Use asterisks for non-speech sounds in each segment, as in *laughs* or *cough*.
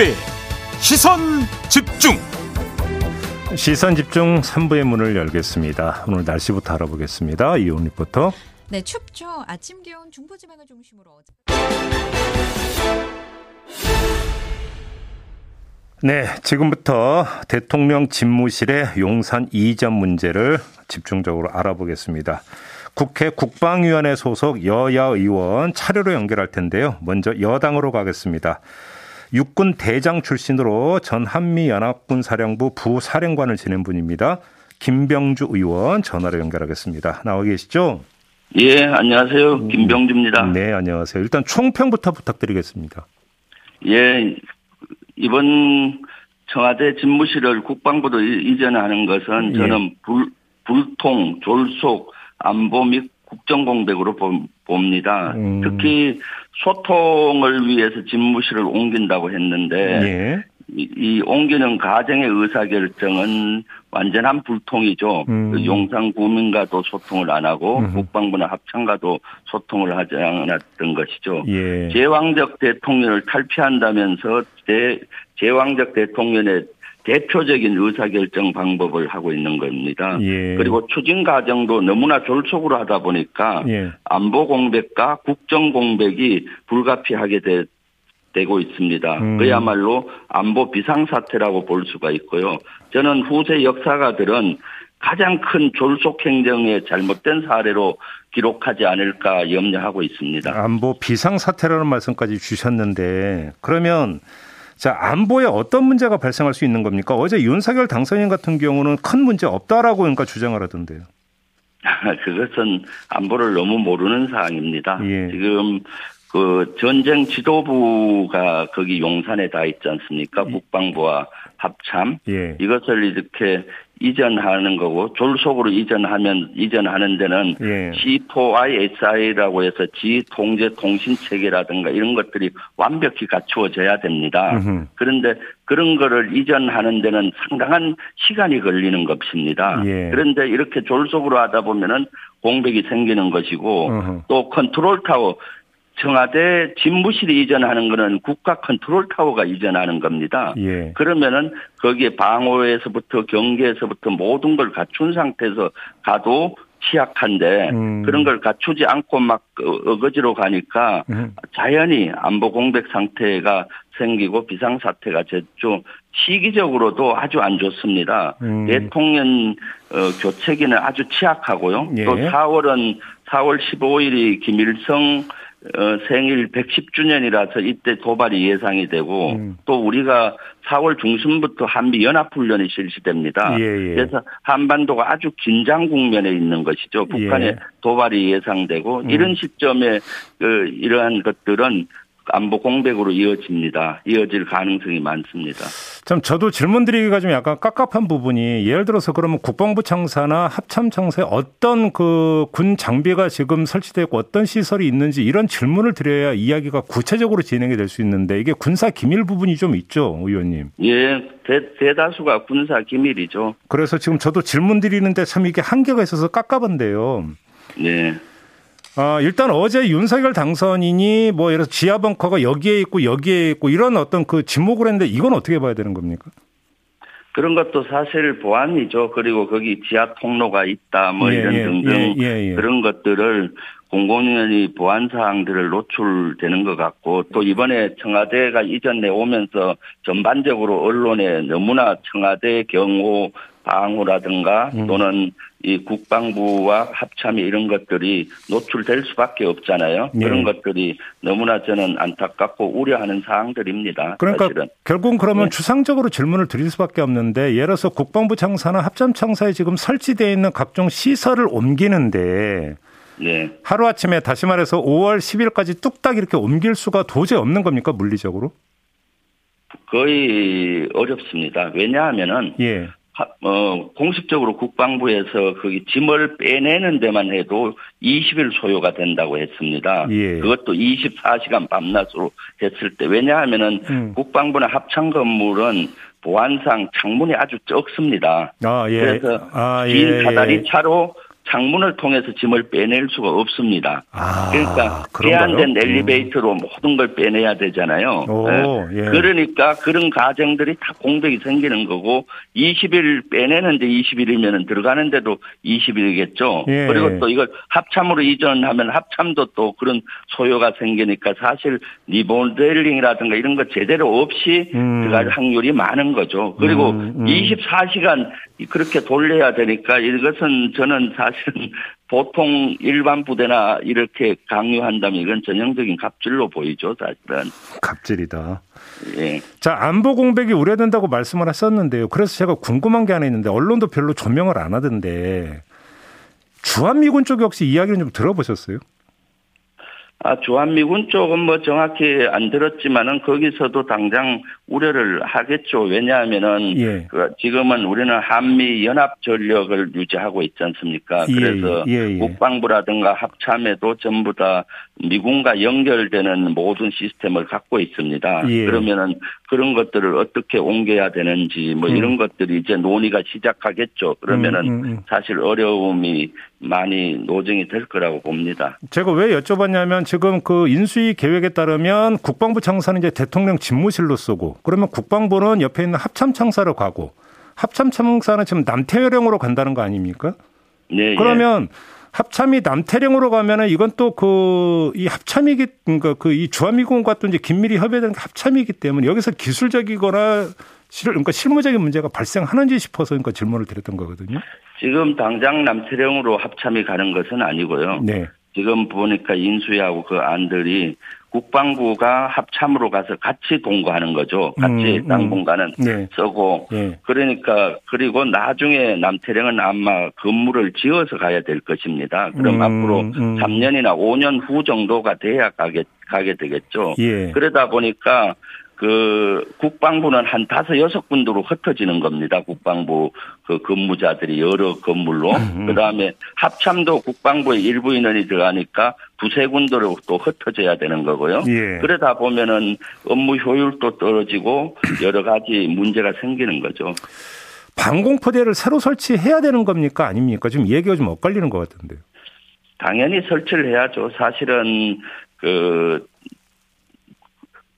김종배 시선 집중 시선 집중 3부의 문을 열겠습니다. 오늘 날씨부터 알아보겠습니다. 이온 리포터. 네, 춥죠. 아침 기온 중부지방을 중심으로 네, 지금부터 대통령 집무실의 용산 이전 문제를 집중적으로 알아보겠습니다. 국회 국방위원회 소속 여야 의원 차례로 연결할 텐데요. 먼저 여당으로 가겠습니다. 육군 대장 출신으로 전 한미연합군 사령부 부사령관을 지낸 분입니다. 김병주 의원 전화로 연결하겠습니다. 나와 계시죠? 예, 안녕하세요. 김병주입니다. 네, 안녕하세요. 일단 총평부터 부탁드리겠습니다. 예, 이번 청와대 집무실을 국방부로 이전하는 것은 예. 저는 불, 불통, 졸속, 안보 및 국정공백으로 봅니다. 음. 특히 소통을 위해서 집무실을 옮긴다고 했는데 예. 이, 이, 옮기는 가정의 의사결정은 완전한 불통이죠. 음. 그 용산 구민과도 소통을 안 하고 음. 국방부나 합참과도 소통을 하지 않았던 것이죠. 예. 제왕적 대통령을 탈피한다면서 제, 제왕적 대통령의 대표적인 의사결정 방법을 하고 있는 겁니다. 예. 그리고 추진 과정도 너무나 졸속으로 하다 보니까 예. 안보 공백과 국정 공백이 불가피하게 되, 되고 있습니다. 음. 그야말로 안보 비상사태라고 볼 수가 있고요. 저는 후세 역사가들은 가장 큰 졸속 행정의 잘못된 사례로 기록하지 않을까 염려하고 있습니다. 안보 비상사태라는 말씀까지 주셨는데 그러면 자, 안보에 어떤 문제가 발생할 수 있는 겁니까? 어제 윤석열 당선인 같은 경우는 큰 문제 없다라고 그러니까 주장을 하던데요. *laughs* 그것은 안보를 너무 모르는 사항입니다. 예. 지금 그 전쟁 지도부가 거기 용산에 다 있지 않습니까? 예. 국방부와 합참 예. 이것을 이렇게 이전하는 거고 졸속으로 이전하면 이전하는 데는 예. C4ISI라고 해서 지통제 통신 체계라든가 이런 것들이 완벽히 갖추어져야 됩니다. 음흠. 그런데 그런 거를 이전하는 데는 상당한 시간이 걸리는 것입니다. 예. 그런데 이렇게 졸속으로 하다 보면은 공백이 생기는 것이고 음흠. 또 컨트롤 타워 청와대 집무실이 이전하는 거는 국가 컨트롤 타워가 이전하는 겁니다. 예. 그러면은 거기에 방어에서부터 경계에서부터 모든 걸 갖춘 상태에서 가도 취약한데 음. 그런 걸 갖추지 않고 막 어거지로 가니까 음. 자연히 안보 공백 상태가 생기고 비상 사태가 됐죠. 시기적으로도 아주 안 좋습니다. 음. 대통령 어, 교체기는 아주 취약하고요. 예. 또 4월은 4월 15일이 김일성 어, 생일 110주년이라서 이때 도발이 예상이 되고 음. 또 우리가 4월 중순부터 한미 연합훈련이 실시됩니다. 예, 예. 그래서 한반도가 아주 긴장 국면에 있는 것이죠. 북한의 예. 도발이 예상되고 음. 이런 시점에 그 이러한 것들은 안보 공백으로 이어집니다. 이어질 가능성이 많습니다. 참 저도 질문 드리기가 좀 약간 깝깝한 부분이 예를 들어서 그러면 국방부 청사나 합참 청사에 어떤 그 군 장비가 지금 설치되고 어떤 시설이 있는지 이런 질문을 드려야 이야기가 구체적으로 진행이 될 수 있는데 이게 군사 기밀 부분이 좀 있죠, 의원님. 예, 대, 대다수가 군사 기밀이죠. 그래서 지금 저도 질문 드리는데 참 이게 한계가 있어서 깝깝한데요. 네. 어, 일단 어제 윤석열 당선인이 뭐 예를 들어 지하 벙커가 여기에 있고 여기에 있고 이런 어떤 그 지목을 했는데 이건 어떻게 봐야 되는 겁니까? 그런 것도 사실 보안이죠. 그리고 거기 지하 통로가 있다 뭐 예, 이런 예, 등등 예, 예, 그런 것들을 공공연히 보안 사항들을 노출되는 것 같고 또 이번에 청와대가 이전 내오면서 전반적으로 언론에 너무나 청와대 경호 방호라든가 음. 또는 이 국방부와 합참이 이런 것들이 노출될 수밖에 없잖아요. 네. 그런 것들이 너무나 저는 안타깝고 우려하는 사항들입니다. 그러니까 사실은. 결국은 그러면 네. 추상적으로 질문을 드릴 수밖에 없는데 예를 들어서 국방부 청사나 합참 청사에 지금 설치되어 있는 각종 시설을 옮기는데 네. 하루아침에 다시 말해서 5월 10일까지 뚝딱 이렇게 옮길 수가 도저히 없는 겁니까 물리적으로? 거의 어렵습니다. 왜냐하면은 예. 어, 공식적으로 국방부에서 거기 짐을 빼내는 데만 해도 20일 소요가 된다고 했습니다. 예. 그것도 24시간 밤낮으로 했을 때 왜냐하면은 음. 국방부나 합창 건물은 보안상 창문이 아주 적습니다. 아, 예. 그래서 아, 예. 긴 사다리 차로 창문을 통해서 짐을 빼낼 수가 없습니다. 아, 그러니까 개안된 엘리베이터로 모든 걸 빼내야 되잖아요. 오, 네. 예. 그러니까 그런 가정들이 다 공백이 생기는 거고 20일 빼내는데 20일이면 들어가는데도 20일이겠죠. 예. 그리고 또 이걸 합참으로 이전하면 합참도 또 그런 소요가 생기니까 사실 리모델링이라든가 이런 거 제대로 없이 음. 들어갈 확률이 많은 거죠. 그리고 음, 음. 24시간 그렇게 돌려야 되니까 이것은 저는 사실 은 보통 일반 부대나 이렇게 강요한다면 이건 전형적인 갑질로 보이죠, 사실은. 갑질이다. 예. 자, 안보 공백이 우려된다고 말씀을 하셨는데요. 그래서 제가 궁금한 게 하나 있는데 언론도 별로 조명을 안 하던데 주한미군 쪽에 혹시 이야기는 좀 들어보셨어요? 아, 주한미군 쪽은 뭐 정확히 안 들었지만은 거기서도 당장 우려를 하겠죠. 왜냐하면은 예. 그 지금은 우리는 한미 연합 전력을 유지하고 있지 않습니까? 예, 그래서 예, 예. 국방부라든가 합참에도 전부 다 미군과 연결되는 모든 시스템을 갖고 있습니다. 예. 그러면은 그런 것들을 어떻게 옮겨야 되는지 뭐 음. 이런 것들이 이제 논의가 시작하겠죠. 그러면은 음, 음, 음. 사실 어려움이 많이 노정이 될 거라고 봅니다. 제가 왜 여쭤봤냐면 지금 그 인수위 계획에 따르면 국방부 창사는 이제 대통령 집무실로 쓰고 그러면 국방부는 옆에 있는 합참 창사로 가고 합참 창사는 지금 남태령으로 간다는 거 아닙니까? 네. 그러면 예. 합참이 남태령으로 가면은 이건 또 그 이 합참이기 그러니까 그 이 주한미군과 또 이제 긴밀히 협의되는 합참이기 때문에 여기서 기술적이거나 실 그러니까 실무적인 문제가 발생하는지 싶어서 그러니까 질문을 드렸던 거거든요. 지금 당장 남태령으로 합참이 가는 것은 아니고요. 네. 지금 보니까 인수위하고 그 안들이 국방부가 합참으로 가서 같이 동거하는 거죠. 같이 음, 당분간은 음. 네. 쓰고 네. 그러니까 그리고 나중에 남태령은 아마 건물을 지어서 가야 될 것입니다. 그럼 음, 앞으로 음. 3년이나 5년 후 정도가 돼야 가게 가게 되겠죠. 예. 그러다 보니까 그 국방부는 한 다섯 여섯 군데로 흩어지는 겁니다. 국방부 그 근무자들이 여러 건물로 음. 그다음에 합참도 국방부의 일부 인원이 들어가니까 두세 군데로 또 흩어져야 되는 거고요. 예. 그러다 보면은 업무 효율도 떨어지고 여러 가지 문제가 생기는 거죠. 방공포대를 새로 설치해야 되는 겁니까 아닙니까? 지금 얘기가 좀 엇갈리는 것 같은데요. 당연히 설치를 해야죠. 사실은 그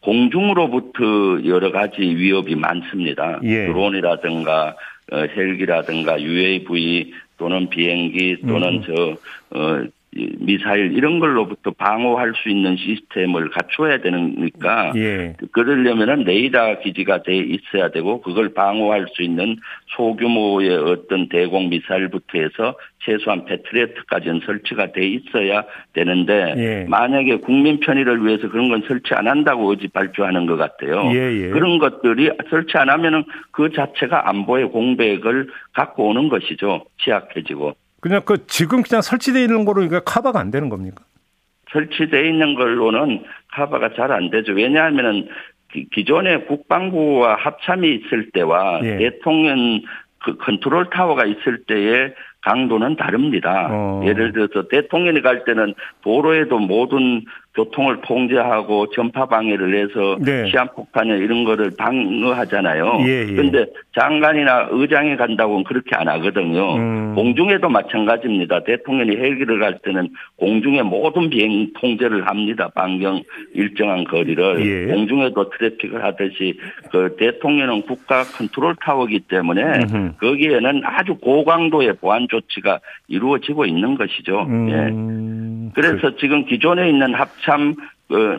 공중으로부터 여러 가지 위협이 많습니다. 예. 드론이라든가 어, 헬기라든가 UAV 또는 비행기 또는 음. 저 어, 미사일 이런 걸로부터 방어할 수 있는 시스템을 갖춰야 되니까 예. 그러려면은 레이더 기지가 돼 있어야 되고 그걸 방어할 수 있는 소규모의 어떤 대공 미사일부터 해서 최소한 패트리어트까지는 설치가 돼 있어야 되는데 예. 만약에 국민 편의를 위해서 그런 건 설치 안 한다고 어지 발표하는 것 같아요. 예예. 예. 그런 것들이 설치 안 하면은 그 자체가 안보의 공백을 갖고 오는 것이죠. 취약해지고. 그냥 그 지금 그냥 설치되어 있는 거로 그러 카바가 안 되는 겁니까? 설치되어 있는 걸로는 카바가 잘 안 되죠. 왜냐하면은 기존에 국방부와 합참이 있을 때와 예. 대통령 그 컨트롤 타워가 있을 때의 강도는 다릅니다. 어. 예를 들어서 대통령이 갈 때는 도로에도 모든 교통을 통제하고 전파 방해를 해서 네. 시한폭탄이나 이런 거를 방어하잖아요. 그런데 예, 예. 장관이나 의장이 간다고는 그렇게 안 하거든요. 음. 공중에도 마찬가지입니다. 대통령이 헬기를 갈 때는 공중에 모든 비행 통제를 합니다. 반경 일정한 거리를 예. 공중에도 트래픽을 하듯이 그 대통령은 국가 컨트롤 타워이기 때문에 음흠. 거기에는 아주 고강도의 보안 조치가 이루어지고 있는 것이죠. 음. 예. 그래서 그... 지금 기존에 있는 합참, 그,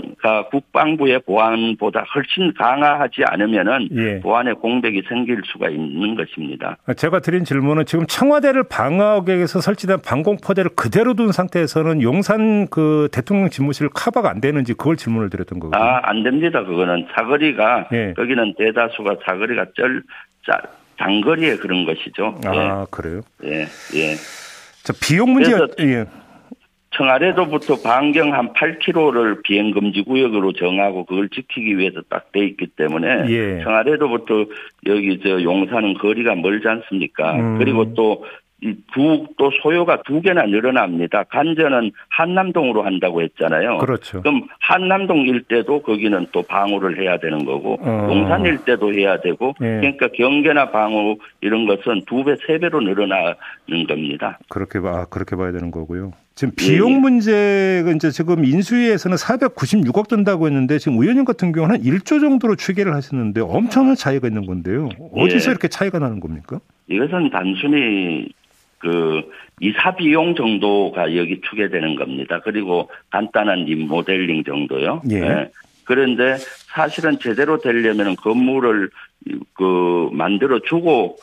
국방부의 보안보다 훨씬 강화하지 않으면은 예. 보안의 공백이 생길 수가 있는 것입니다. 제가 드린 질문은 지금 청와대를 방어하기 위해서 설치된 방공포대를 그대로 둔 상태에서는 용산 그 대통령 집무실 카바가 안 되는지 그걸 질문을 드렸던 거거든요. 아, 안 됩니다. 그거는 사거리가 예. 거기는 대다수가 사거리가 쩔, 짜, 장거리에 그런 것이죠. 아, 예. 그래요? 예, 예. 자, 비용 문제, 예. 청와대로부터 반경 한 8km를 비행 금지 구역으로 정하고 그걸 지키기 위해서 딱 돼 있기 때문에 예. 청와대로부터 여기 저 용산은 거리가 멀지 않습니까? 음. 그리고 또 두또 소요가 두 개나 늘어납니다. 간전은 한남동으로 한다고 했잖아요. 그렇죠. 그럼 한남동 일대도 거기는 또 방호를 해야 되는 거고 어. 용산 일대도 해야 되고 예. 그러니까 경계나 방호 이런 것은 두 배, 세 배로 늘어나는 겁니다. 그렇게 봐 그렇게 봐야 되는 거고요. 지금 예, 비용 예. 문제가 이제 지금 인수위에서는 496억 든다고 했는데 지금 의원님 같은 경우는 한 1조 정도로 추계를 하시는데 엄청난 차이가 있는 건데요. 어디서 예. 이렇게 차이가 나는 겁니까? 이것은 단순히 그 이사 비용 정도가 여기 추계되는 겁니다. 그리고 간단한 이 모델링 정도요. 예. 그런데 사실은 제대로 되려면 건물을 그 만들어 주고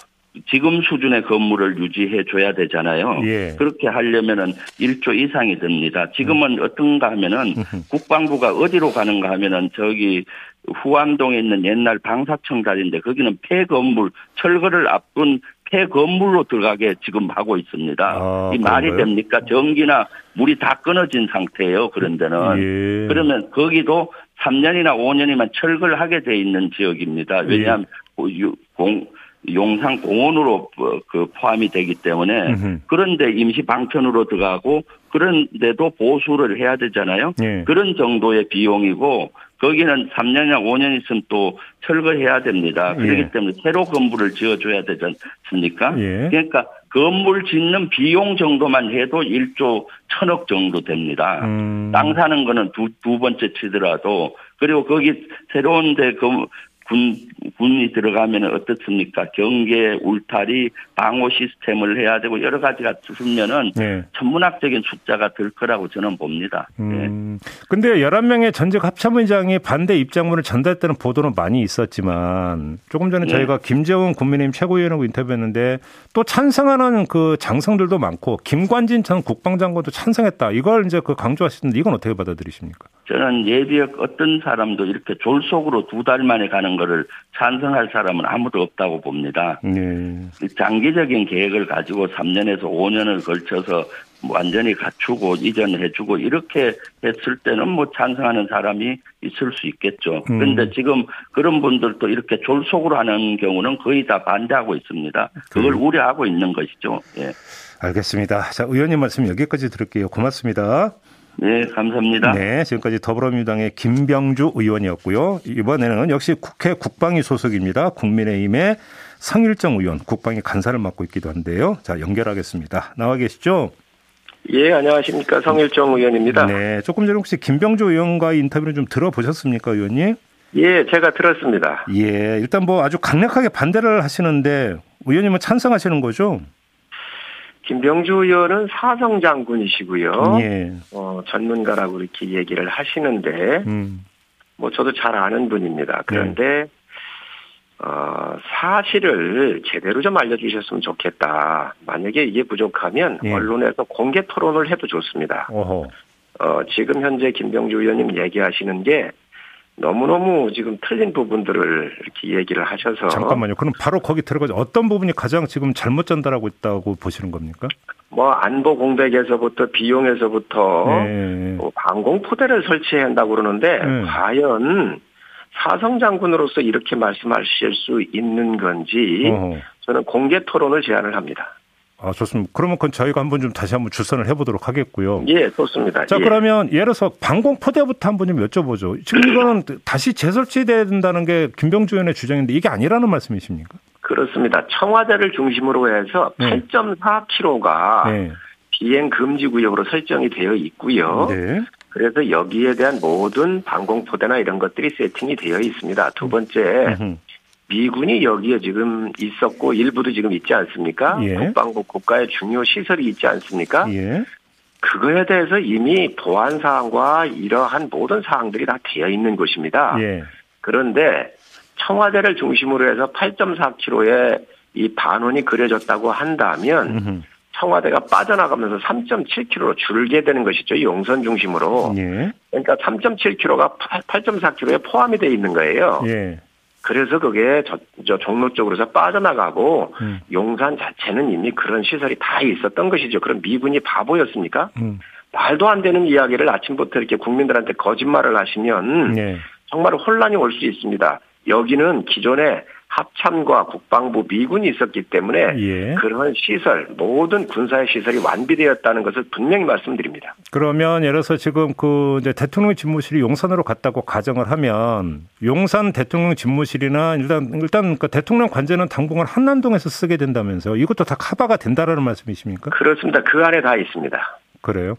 지금 수준의 건물을 유지해 줘야 되잖아요. 예. 그렇게 하려면은 1조 이상이 듭니다. 지금은 어떤가 하면은 *laughs* 국방부가 어디로 가는가 하면은 저기 후암동에 있는 옛날 방사청 자리인데 거기는 폐건물 철거를 앞둔 폐건물로 들어가게 지금 하고 있습니다. 아, 이 말이 그런가요? 됩니까? 전기나 물이 다 끊어진 상태예요. 그런 데는. 예. 그러면 거기도 3년이나 5년이면 철거를 하게 돼 있는 지역입니다. 왜냐하면 유- 공, 용산 공원으로 어, 그 포함이 되기 때문에 음흠. 그런데 임시 방편으로 들어가고 그런데도 보수를 해야 되잖아요. 예. 그런 정도의 비용이고 거기는 3년이나 5년 있으면 또 철거해야 됩니다. 그렇기 예. 때문에 새로 건물을 지어줘야 되지 않습니까? 예. 그러니까 건물 짓는 비용 정도만 해도 1조 천억 정도 됩니다. 음. 땅 사는 거는 두, 두 번째 치더라도 그리고 거기 새로운 데 그, 군, 군이 들어가면 어떻습니까? 경계, 울타리, 방호 시스템을 해야 되고 여러 가지가 쓰면은 예. 천문학적인 숫자가 들 거라고 저는 봅니다. 예. 음. 근데 11명의 전직 합참의장이 반대 입장문을 전달했다는 보도는 많이 있었지만 조금 전에 네. 저희가 김재원 국민의힘 최고위원하고 인터뷰했는데 또 찬성하는 그 장성들도 많고 김관진 전 국방장관도 찬성했다. 이걸 이제 그 강조하시는데 이건 어떻게 받아들이십니까? 저는 예비역 어떤 사람도 이렇게 졸속으로 두 달 만에 가는 거를 찬성할 사람은 아무도 없다고 봅니다. 네. 장기적인 계획을 가지고 3년에서 5년을 걸쳐서 뭐 완전히 갖추고 이전해주고 이렇게 했을 때는 뭐 찬성하는 사람이 있을 수 있겠죠. 음. 그런데 지금 그런 분들도 이렇게 졸속으로 하는 경우는 거의 다 반대하고 있습니다. 그걸 그- 우려하고 있는 것이죠. 예. 알겠습니다. 자, 의원님 말씀 여기까지 들을게요. 고맙습니다. 네, 감사합니다. 네, 지금까지 더불어민주당의 김병주 의원이었고요. 이번에는 역시 국회 국방위 소속입니다. 국민의힘의 성일정 의원, 국방위 간사를 맡고 있기도 한데요. 자, 연결하겠습니다. 나와 계시죠? 예, 안녕하십니까. 성일정 의원입니다. 네, 조금 전에 혹시 김병주 의원과의 인터뷰를 좀 들어보셨습니까, 의원님? 예, 제가 들었습니다. 예, 일단 뭐 아주 강력하게 반대를 하시는데 의원님은 찬성하시는 거죠? 김병주 의원은 사성 장군이시고요. 예. 어, 전문가라고 이렇게 얘기를 하시는데, 음. 뭐 저도 잘 아는 분입니다. 그런데, 어, 사실을 제대로 좀 알려주셨으면 좋겠다. 만약에 이게 부족하면 예. 언론에서 공개 토론을 해도 좋습니다. 어허. 어, 지금 현재 김병주 의원님 얘기하시는 게 너무너무 지금 틀린 부분들을 이렇게 얘기를 하셔서 잠깐만요. 그럼 바로 거기 들어가서 어떤 부분이 가장 지금 잘못 전달하고 있다고 보시는 겁니까? 뭐 안보 공백에서부터 비용에서부터 네. 뭐 방공 포대를 설치해야 한다고 그러는데 네. 과연 사성 장군으로서 이렇게 말씀하실 수 있는 건지 어허. 저는 공개 토론을 제안을 합니다. 아, 좋습니다. 그러면 그건 저희가 한번 좀 다시 한번 주선을 해보도록 하겠고요. 예, 좋습니다. 자, 예. 그러면 예를 들어서 방공 포대부터 한번 좀 여쭤보죠. 지금 이거는 다시 재설치돼야 된다는 게 김병주 의원의 주장인데 이게 아니라는 말씀이십니까? 그렇습니다. 청와대를 중심으로 해서 네. 8.4km가 네. 비행 금지 구역으로 설정이 되어 있고요. 네. 그래서 여기에 대한 모든 방공포대나 이런 것들이 세팅이 되어 있습니다. 두 번째. 미군이 여기에 지금 있었고 일부도 지금 있지 않습니까? 예. 국방부 국가의 중요 시설이 있지 않습니까? 예. 그거에 대해서 이미 보안 사항과 이러한 모든 사항들이 다 되어 있는 곳입니다. 예. 그런데 청와대를 중심으로 해서 8.4km의 이 반원이 그려졌다고 한다면 음흠. 청와대가 빠져나가면서 3.7km로 줄게 되는 것이죠. 용선 중심으로. 예. 그러니까 3.7km가 8.4km에 포함이 되어 있는 거예요. 예. 그래서 그게 저, 저 종로 쪽으로서 빠져나가고 음. 용산 자체는 이미 그런 시설이 다 있었던 것이죠. 그럼 미군이 바보였습니까? 음. 말도 안 되는 이야기를 아침부터 이렇게 국민들한테 거짓말을 하시면 예. 정말 혼란이 올 수 있습니다. 여기는 기존에 합참과 국방부 미군이 있었기 때문에 예. 그런 시설 모든 군사의 시설이 완비되었다는 것을 분명히 말씀드립니다. 그러면 예를 들어서 지금 그 대통령 집무실이 용산으로 갔다고 가정을 하면 용산 대통령 집무실이나 일단 일단 그 대통령 관제는 당분간 한남동에서 쓰게 된다면서요. 이것도 다 커버가 된다라는 말씀이십니까? 그렇습니다. 그 안에 다 있습니다. 그래요?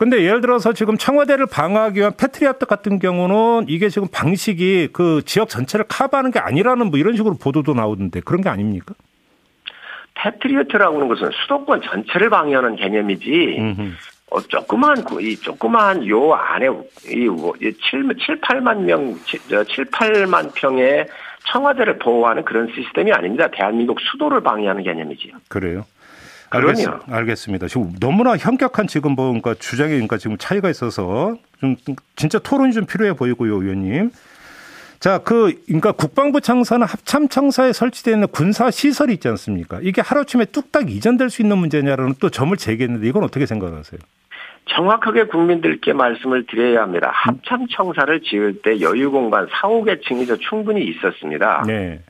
근데 예를 들어서 지금 청와대를 방어하기 위한 패트리어트 같은 경우는 이게 지금 방식이 그 지역 전체를 커버하는 게 아니라는 뭐 이런 식으로 보도도 나오던데 그런 게 아닙니까? 패트리어트라고 하는 것은 수도권 전체를 방해하는 개념이지. 어, 조그만, 이 조그만 요 안에 이, 뭐, 7, 7, 8만 명, 7, 8만 평의 청와대를 보호하는 그런 시스템이 아닙니다. 대한민국 수도를 방해하는 개념이지요. 그래요? 알겠, 알겠습니다. 지금 너무나 현격한 지금 뭔가 뭐 주장이 그러니까 지금 차이가 있어서 좀 진짜 토론이 좀 필요해 보이고요, 의원님. 자, 그, 그러니까 국방부 창사는 합참 청사에 설치되어 있는 군사 시설이 있지 않습니까? 이게 하루아침에 뚝딱 이전될 수 있는 문제냐라는 또 점을 제기했는데 이건 어떻게 생각하세요? 정확하게 국민들께 말씀을 드려야 합니다. 합참 청사를 지을 때 여유 공간 4, 5개 층이 충분히 있었습니다. 네.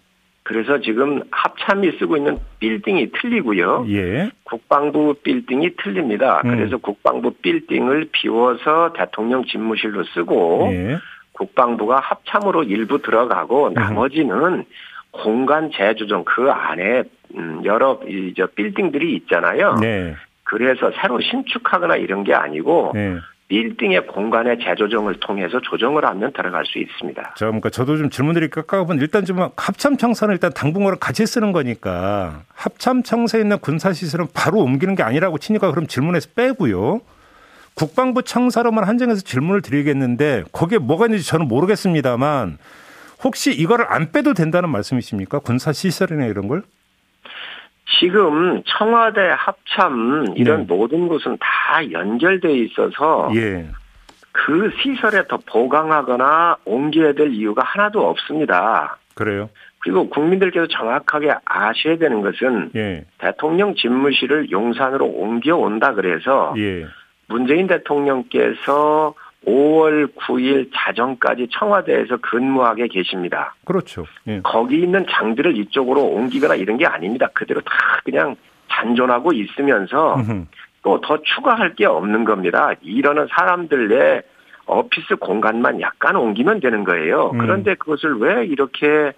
그래서 지금 합참이 쓰고 있는 빌딩이 틀리고요. 예. 국방부 빌딩이 틀립니다. 음. 그래서 국방부 빌딩을 비워서 대통령 집무실로 쓰고 예. 국방부가 합참으로 일부 들어가고 음. 나머지는 공간 재조정 그 안에 음, 여러 이저 빌딩들이 있잖아요. 네. 그래서 새로 신축하거나 이런 게 아니고 네. 빌딩의 공간의 재조정을 통해서 조정을 하면 들어갈 수 있습니다. 자, 그러니까 저도 좀 질문드릴까 까보면 일단 좀 합참 청사는 일단 당분간 같이 쓰는 거니까 합참 청사에 있는 군사 시설은 바로 옮기는 게 아니라고 치니까 그럼 질문에서 빼고요. 국방부 청사로만 한정해서 질문을 드리겠는데 거기에 뭐가 있는지 저는 모르겠습니다만 혹시 이거를 안 빼도 된다는 말씀이십니까? 군사 시설이나 이런 걸? 지금 청와대 합참 이런 네. 모든 곳은 다 연결돼 있어서 예. 그 시설에 더 보강하거나 옮겨야 될 이유가 하나도 없습니다. 그래요? 그리고 국민들께서 정확하게 아셔야 되는 것은 예. 대통령 집무실을 용산으로 옮겨온다 그래서 예. 문재인 대통령께서 5월 9일 자정까지 청와대에서 근무하게 계십니다. 그렇죠. 예. 거기 있는 장들을 이쪽으로 옮기거나 이런 게 아닙니다. 그대로 다 그냥 잔존하고 있으면서 또 더 추가할 게 없는 겁니다. 이러는 사람들의 오피스 공간만 약간 옮기면 되는 거예요. 음. 그런데 그것을 왜 이렇게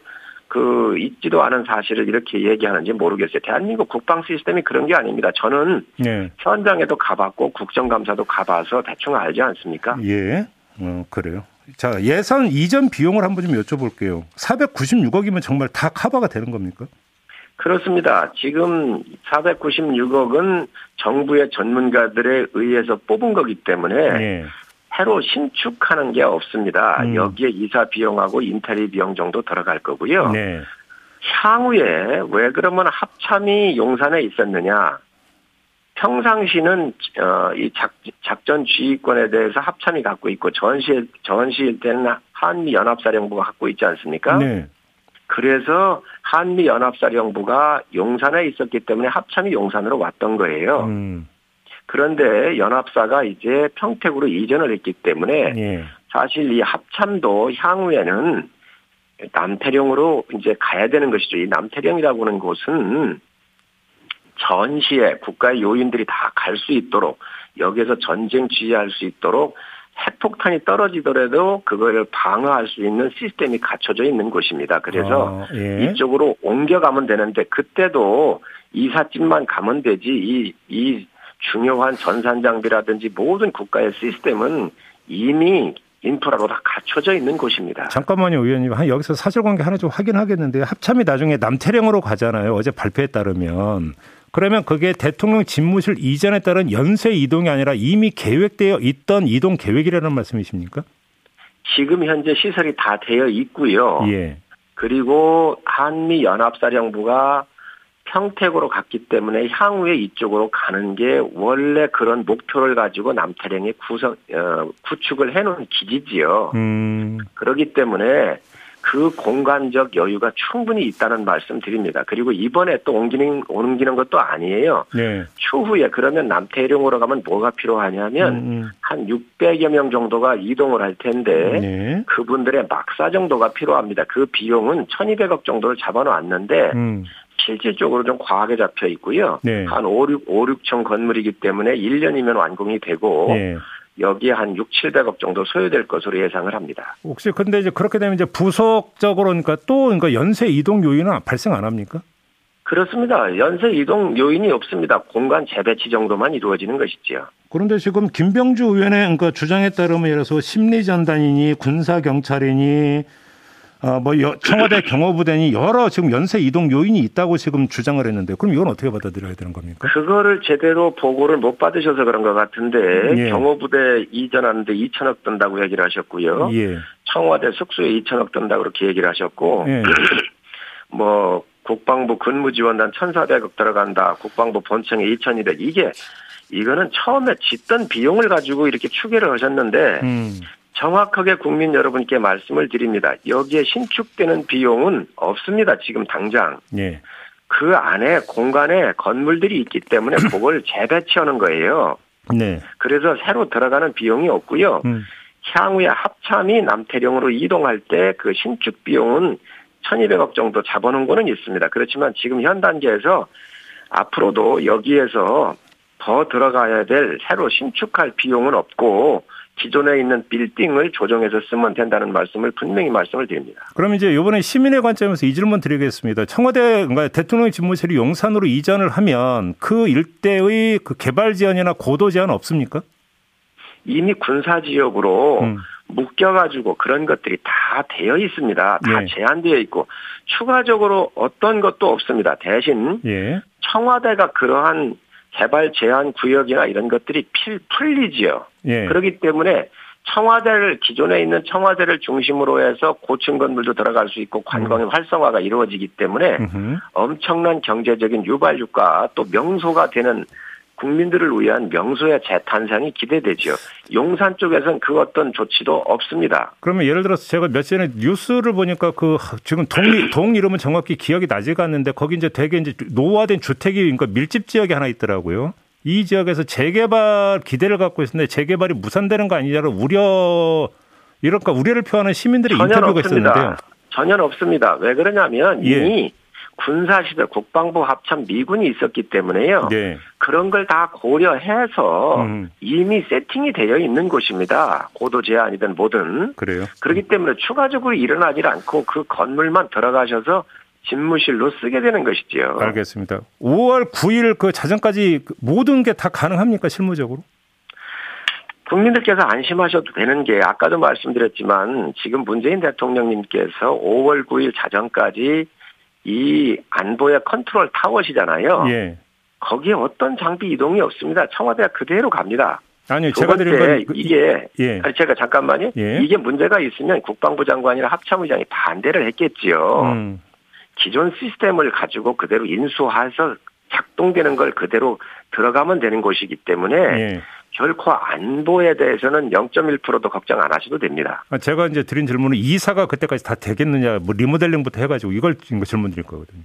그 있지도 않은 사실을 이렇게 얘기하는지 모르겠어요. 대한민국 국방 시스템이 그런 게 아닙니다. 저는 네. 현장에도 가봤고 국정감사도 가봐서 대충 알지 않습니까? 예, 어, 그래요. 자 예산 이전 비용을 한번 좀 여쭤볼게요. 496억이면 정말 다 커버가 되는 겁니까? 그렇습니다. 지금 496억은 정부의 전문가들에 의해서 뽑은 거기 때문에 네. 새로 신축하는 게 없습니다. 음. 여기에 이사 비용하고 인테리 비용 정도 들어갈 거고요. 네. 향후에 왜 그러면 합참이 용산에 있었느냐? 평상시는 어, 이 작, 작전 지휘권에 대해서 합참이 갖고 있고 전시 전시 때는 한미 연합사령부가 갖고 있지 않습니까? 네. 그래서 한미 연합사령부가 용산에 있었기 때문에 합참이 용산으로 왔던 거예요. 음. 그런데 연합사가 이제 평택으로 이전을 했기 때문에 예. 사실 이 합참도 향후에는 남태령으로 이제 가야 되는 것이죠. 이 남태령이라고 하는 곳은 전시에 국가의 요인들이 다 갈 수 있도록 여기에서 전쟁 지휘할 수 있도록 핵폭탄이 떨어지더라도 그거를 방어할 수 있는 시스템이 갖춰져 있는 곳입니다. 그래서 어, 예. 이쪽으로 옮겨가면 되는데 그때도 이삿짐만 가면 되지 이, 이 중요한 전산 장비라든지 모든 국가의 시스템은 이미 인프라로 다 갖춰져 있는 곳입니다. 잠깐만요, 의원님. 한 여기서 사실관계 하나 좀 확인하겠는데요. 합참이 나중에 남태령으로 가잖아요. 어제 발표에 따르면. 그러면 그게 대통령 집무실 이전에 따른 연쇄 이동이 아니라 이미 계획되어 있던 이동 계획이라는 말씀이십니까? 지금 현재 시설이 다 되어 있고요. 예. 그리고 한미 연합사령부가 평택으로 갔기 때문에 향후에 이쪽으로 가는 게 원래 그런 목표를 가지고 남태령이 구성 어, 구축을 해놓은 기지지요. 음. 그렇기 때문에 그 공간적 여유가 충분히 있다는 말씀 드립니다. 그리고 이번에 또 옮기는, 옮기는 것도 아니에요. 네. 추후에 그러면 남태령으로 가면 뭐가 필요하냐면 음, 음. 한 600여 명 정도가 이동을 할 텐데 네. 그분들의 막사 정도가 필요합니다. 그 비용은 1200억 정도를 잡아놓았는데 음. 실질적으로 좀 과하게 잡혀 있고요. 네. 한 5, 6, 5, 6천 건물이기 때문에 1년이면 완공이 되고 네. 여기에 한 6, 700억 정도 소요될 것으로 예상을 합니다. 혹시 근데 이제 그렇게 되면 이제 부속적으로 그러니까 또 그러니까 연쇄 이동 요인은 발생 안 합니까? 그렇습니다. 연쇄 이동 요인이 없습니다. 공간 재배치 정도만 이루어지는 것이지요. 그런데 지금 김병주 의원의 그러니까 주장에 따르면 예를 들어서 심리전단이니 군사경찰이니 어, 뭐 청와대 경호부대니 여러 지금 연쇄 이동 요인이 있다고 지금 주장을 했는데 그럼 이건 어떻게 받아들여야 되는 겁니까? 그거를 제대로 보고를 못 받으셔서 그런 것 같은데 예. 경호부대 이전하는데 2천억 든다고 얘기를 하셨고요. 예. 청와대 숙소에 2천억 든다고 그렇게 얘기를 하셨고 예. *clears throat* 뭐 국방부 근무지원단 1,400억 들어간다. 국방부 본청에 2,200 이게 이거는 처음에 짓던 비용을 가지고 이렇게 추계를 하셨는데 음. 정확하게 국민 여러분께 말씀을 드립니다. 여기에 신축되는 비용은 없습니다. 지금 당장. 예. 그 안에 공간에 건물들이 있기 때문에 *clears throat* 그걸 재배치하는 거예요. 네. 그래서 새로 들어가는 비용이 없고요. 음. 향후에 합참이 남태령으로 이동할 때 그 신축 비용은 1200억 정도 잡아놓은 거는 있습니다. 그렇지만 지금 현 단계에서 앞으로도 여기에서 더 들어가야 될 새로 신축할 비용은 없고 기존에 있는 빌딩을 조정해서 쓰면 된다는 말씀을 분명히 말씀을 드립니다. 그럼 이제 이번에 시민의 관점에서 이 질문 드리겠습니다. 청와대 그러니까 대통령 집무실이 용산으로 이전을 하면 그 일대의 그 개발 지원이나 고도 제한 없습니까? 이미 군사 지역으로 음. 묶여가지고 그런 것들이 다 되어 있습니다. 다 예. 제한되어 있고 추가적으로 어떤 것도 없습니다. 대신 예. 청와대가 그러한 개발 제한 구역이나 이런 것들이 필, 풀리지요. 예. 그렇기 때문에 청와대를 기존에 있는 청와대를 중심으로 해서 고층 건물도 들어갈 수 있고 관광의 음. 활성화가 이루어지기 때문에 음흠. 엄청난 경제적인 유발 효과 또 명소가 되는 국민들을 위한 명소의 재탄생이 기대되죠. 용산 쪽에서는 그 어떤 조치도 없습니다. 그러면 예를 들어서 제가 몇 전에 뉴스를 보니까 그 지금 동, *clears throat* 동 이름은 정확히 기억이 나지가 않는데 거기 이제 되게 이제 노화된 주택이 그러니까 밀집 지역이 하나 있더라고요. 이 지역에서 재개발 기대를 갖고 있었는데 재개발이 무산되는 거 아니냐를 우려 이럴까 우려를 표하는 시민들의 인터뷰가 없습니다. 있었는데요. 전혀 없습니다. 왜 그러냐면 예. 이미 군사시설 국방부 합참 미군이 있었기 때문에요. 네. 그런 걸 다 고려해서 음. 이미 세팅이 되어 있는 곳입니다. 고도 제한이든 뭐든. 그래요. 그렇기 때문에 추가적으로 일어나질 않고 그 건물만 들어가셔서 집무실로 쓰게 되는 것이지요. 알겠습니다. 5월 9일 그 자정까지 모든 게 다 가능합니까 실무적으로? 국민들께서 안심하셔도 되는 게 아까도 말씀드렸지만 지금 문재인 대통령님께서 5월 9일 자정까지 이 안보의 컨트롤 타워시잖아요. 예. 거기에 어떤 장비 이동이 없습니다. 청와대가 그대로 갑니다. 아니요, 제가 드린 건 그, 이게 예. 아니 제가 잠깐만요. 예. 이게 문제가 있으면 국방부 장관이나 합참의장이 반대를 했겠지요. 음. 기존 시스템을 가지고 그대로 인수해서 작동되는 걸 그대로 들어가면 되는 곳이기 때문에 예. 결코 안보에 대해서는 0.1%도 걱정 안 하셔도 됩니다. 아, 제가 이제 드린 질문은 이사가 그때까지 다 되겠느냐, 뭐 리모델링부터 해가지고 이걸 질문 드릴 거거든요.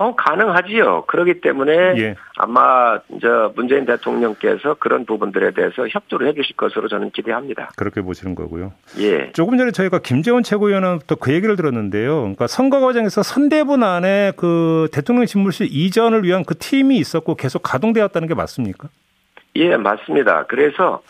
어, 가능하지요. 그렇기 때문에 예. 아마 저 문재인 대통령께서 그런 부분들에 대해서 협조를 해 주실 것으로 저는 기대합니다. 그렇게 보시는 거고요. 예. 조금 전에 저희가 김재원 최고위원부터 그 얘기를 들었는데요. 그러니까 선거 과정에서 선대본 안에 그 대통령 집무실 이전을 위한 그 팀이 있었고 계속 가동되었다는 게 맞습니까? 예, 맞습니다. 그래서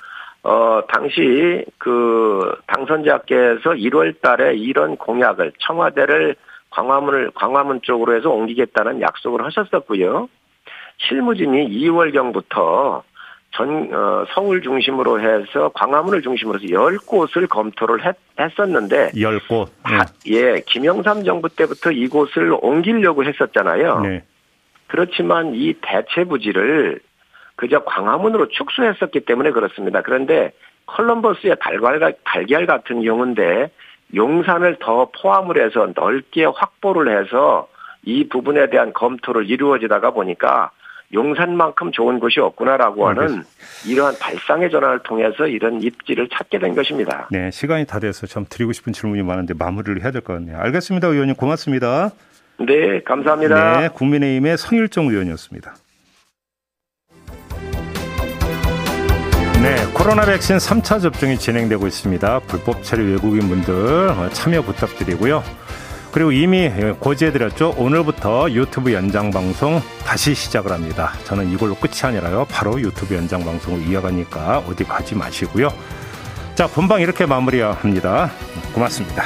어 당시 그 당선자께서 1월 달에 이런 공약을 청와대를 광화문을 광화문 쪽으로 해서 옮기겠다는 약속을 하셨었고요. 실무진이 2월경부터 전 어, 서울 중심으로 해서 광화문을 중심으로 해서 10곳을 검토를 했, 었는데 10곳. 네. 예, 김영삼 정부 때부터 이곳을 옮기려고 했었잖아요. 네. 그렇지만 이 대체 부지를 그저 광화문으로 축소했었기 때문에 그렇습니다. 그런데 컬럼버스의 달걀, 달걀 같은 경우인데 용산을 더 포함을 해서 넓게 확보를 해서 이 부분에 대한 검토를 이루어지다가 보니까 용산만큼 좋은 곳이 없구나라고 하는. 이러한 발상의 전환을 통해서 이런 입지를 찾게 된 것입니다. 네, 시간이 다 돼서 참 드리고 싶은 질문이 많은데 마무리를 해야 될 것 같네요. 알겠습니다, 의원님 고맙습니다. 네, 감사합니다. 네, 국민의힘의 성일정 의원이었습니다. 코로나 백신 3차 접종이 진행되고 있습니다. 불법 체류 외국인 분들 참여 부탁드리고요. 그리고 이미 고지해드렸죠. 오늘부터 유튜브 연장 방송 다시 시작을 합니다. 저는 이걸로 끝이 아니라요. 바로 유튜브 연장 방송을 이어가니까 어디 가지 마시고요. 자, 본방 이렇게 마무리합니다. 고맙습니다.